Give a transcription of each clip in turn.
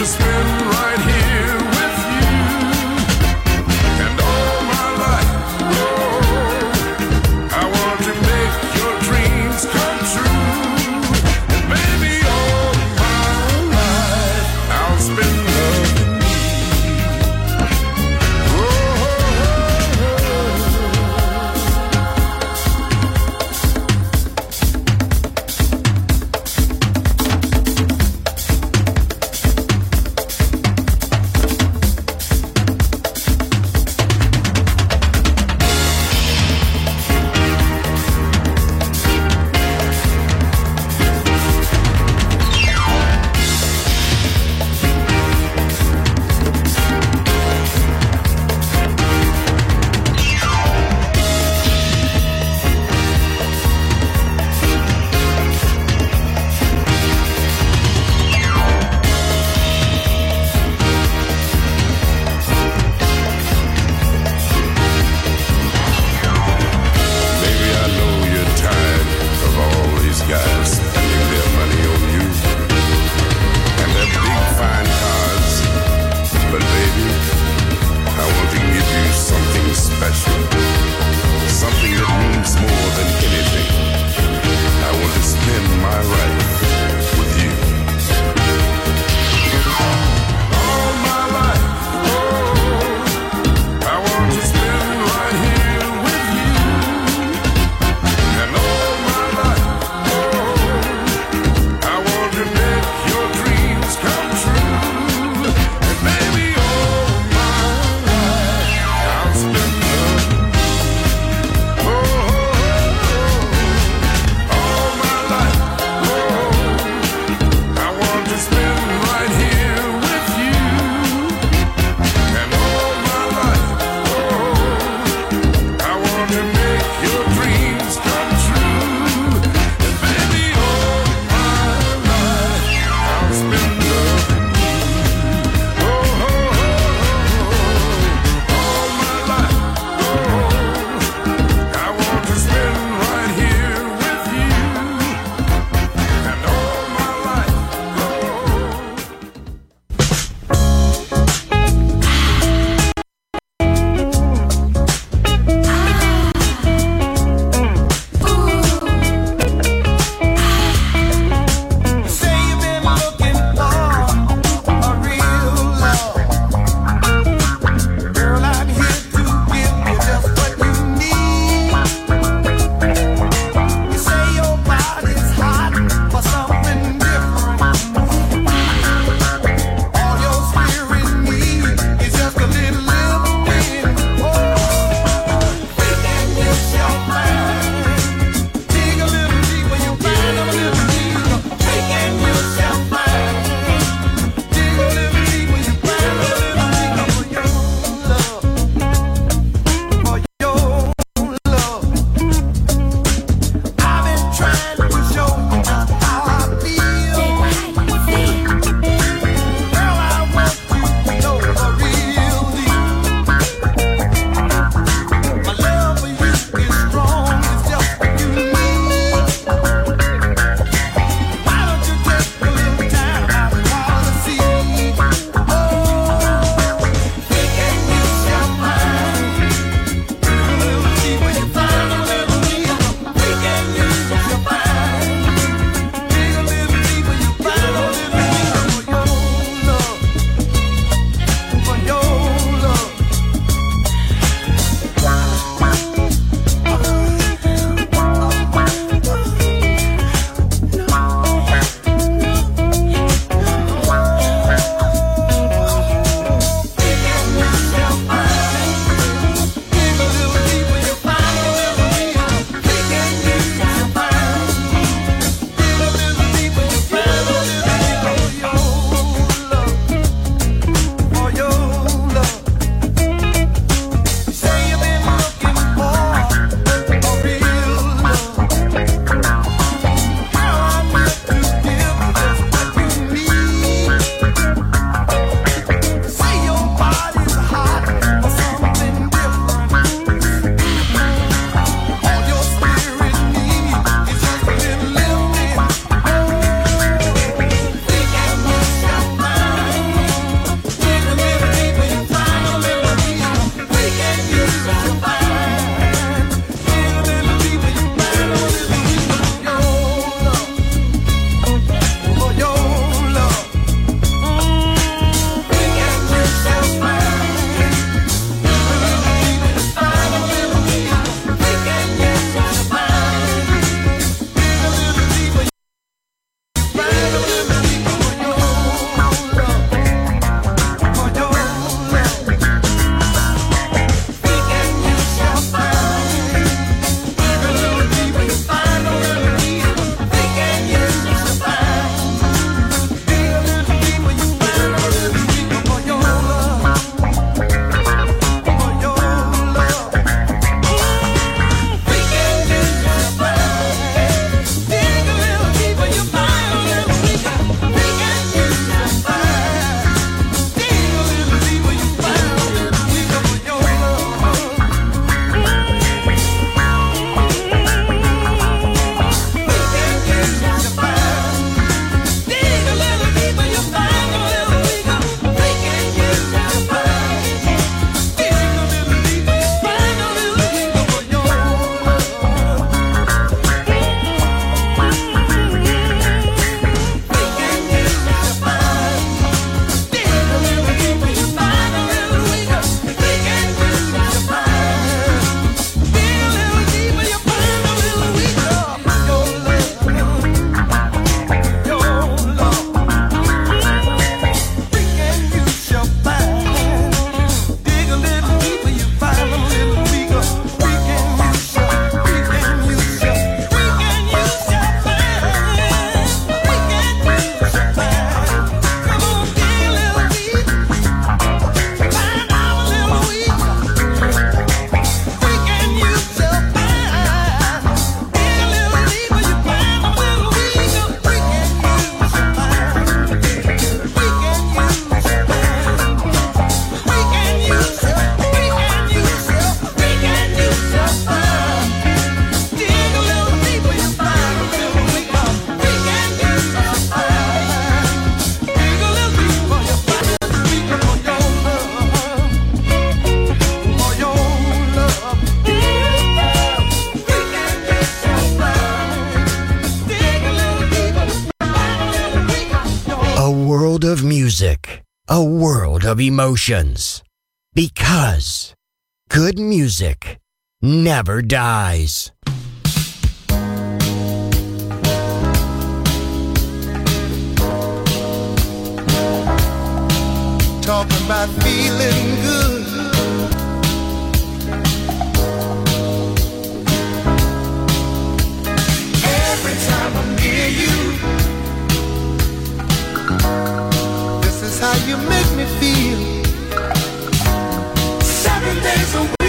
to spend a world of emotions. Because good music never dies. Talking about feeling good. How you make me feel. Seven days a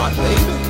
heart, baby.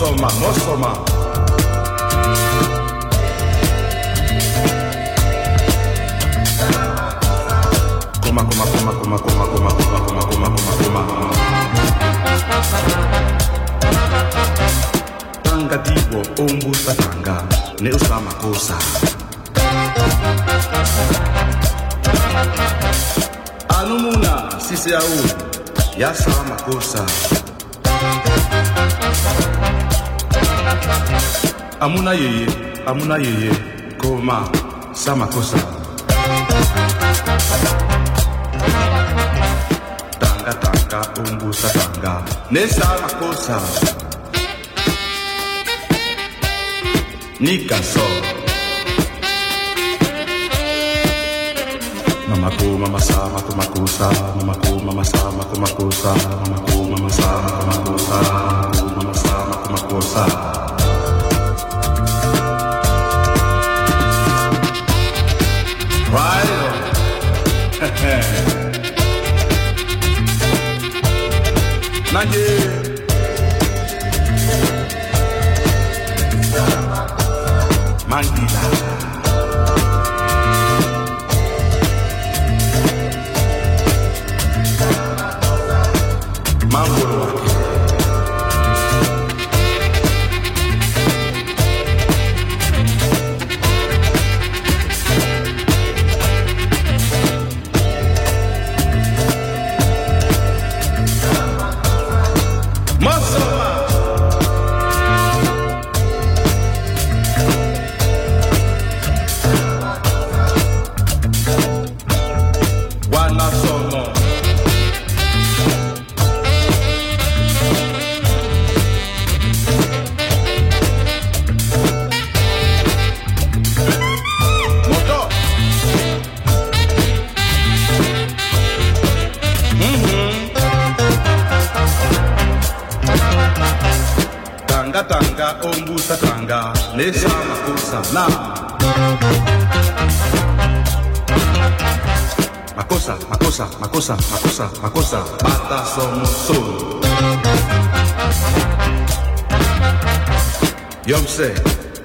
muscle man, muscle man. Coma, coma, coma, coma, coma, coma, coma. Tanga tibo, ombusa tanga, ne usama kosa. Anumuna, sisi au, ya sama. amuna yeye amuna yeye koma samakosa. Tanga tanga umbusa tanga ne samakosa. Nika so. mama sama kumakusa Mamaku mama sama kumakusa Mamaku mama sama kumakusa Mamaku mama sama kumakusa Nanje. Mandila.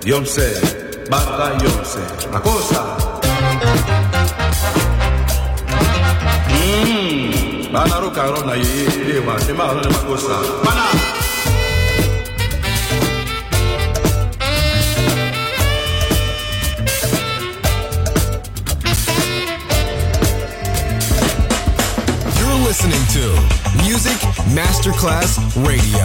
Yomse bata yomse makosa Mm, bana roka rona ye tema rona makosa You're listening to Music Masterclass Radio,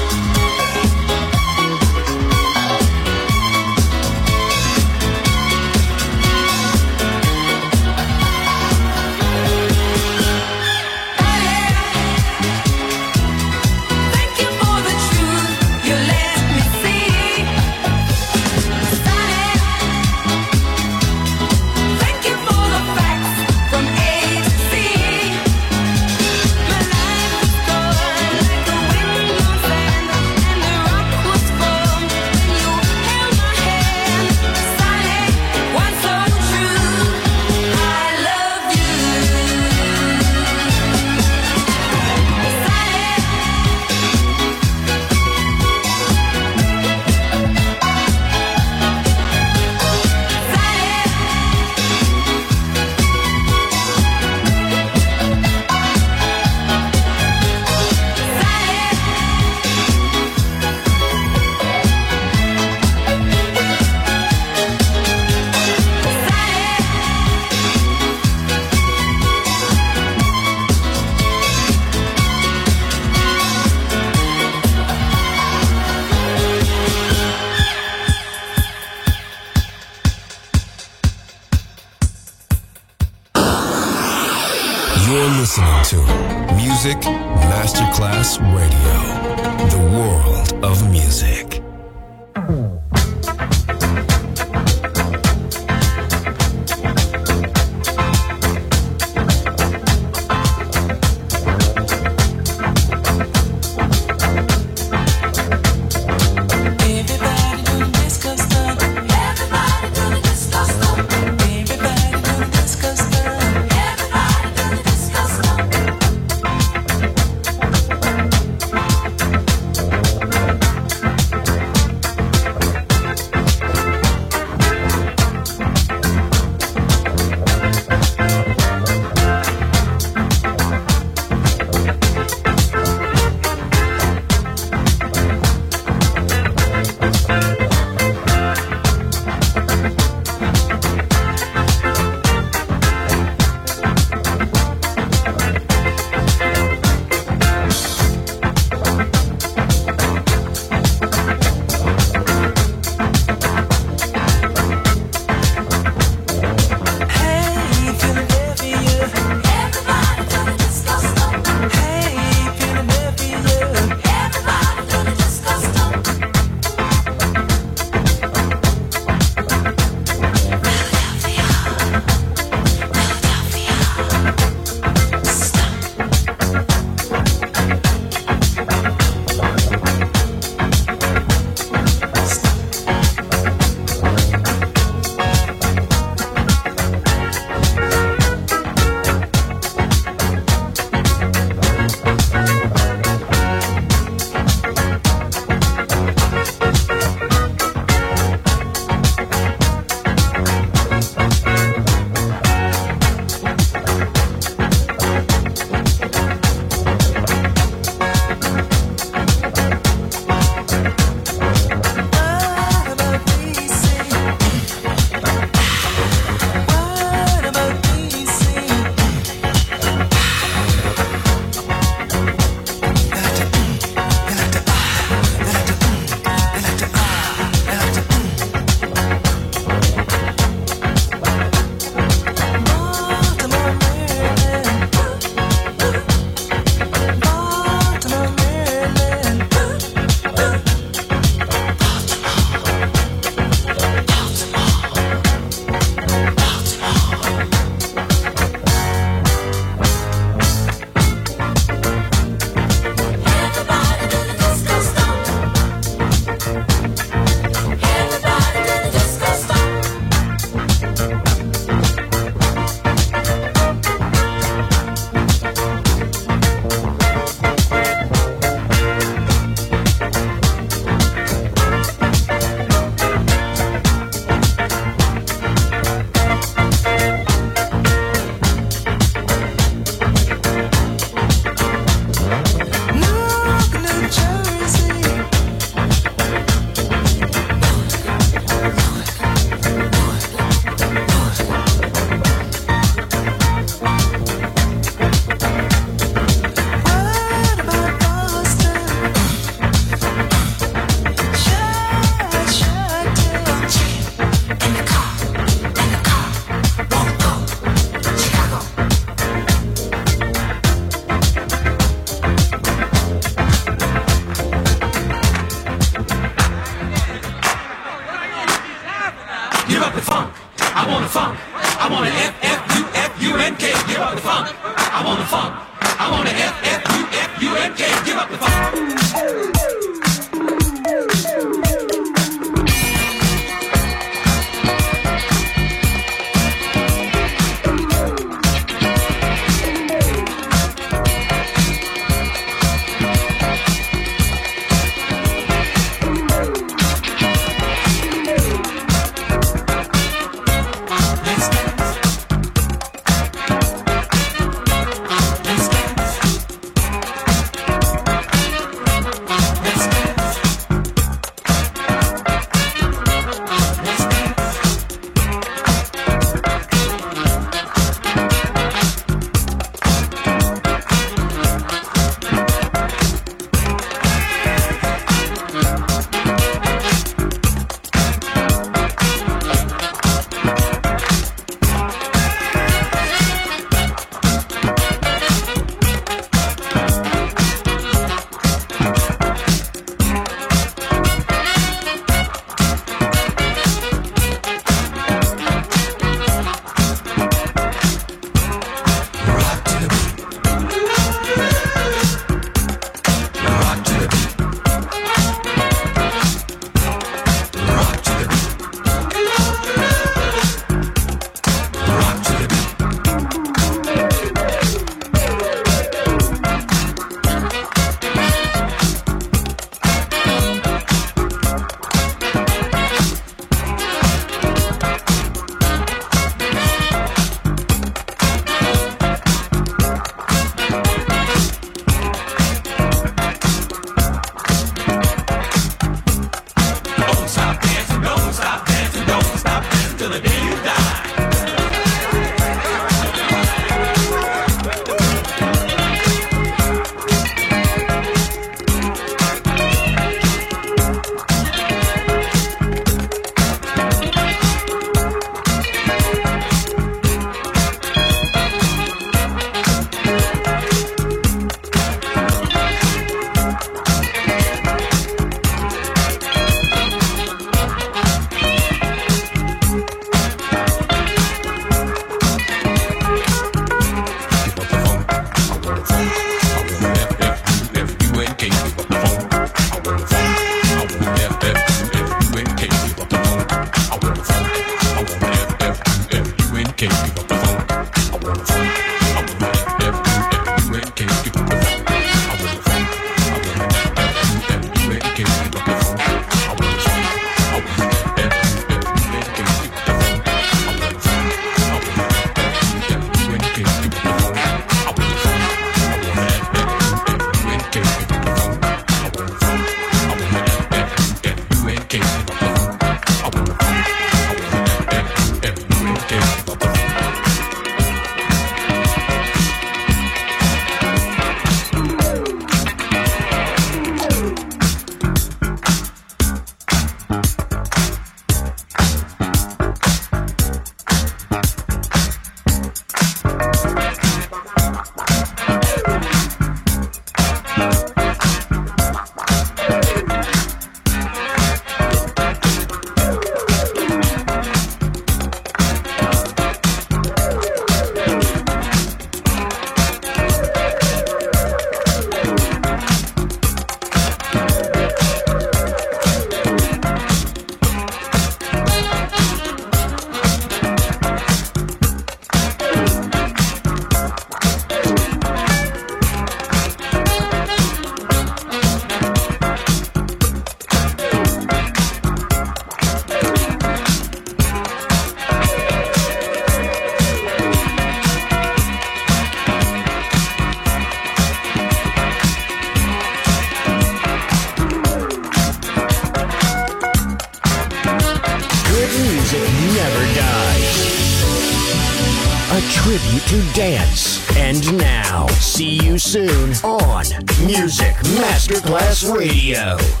Masterclass Radio.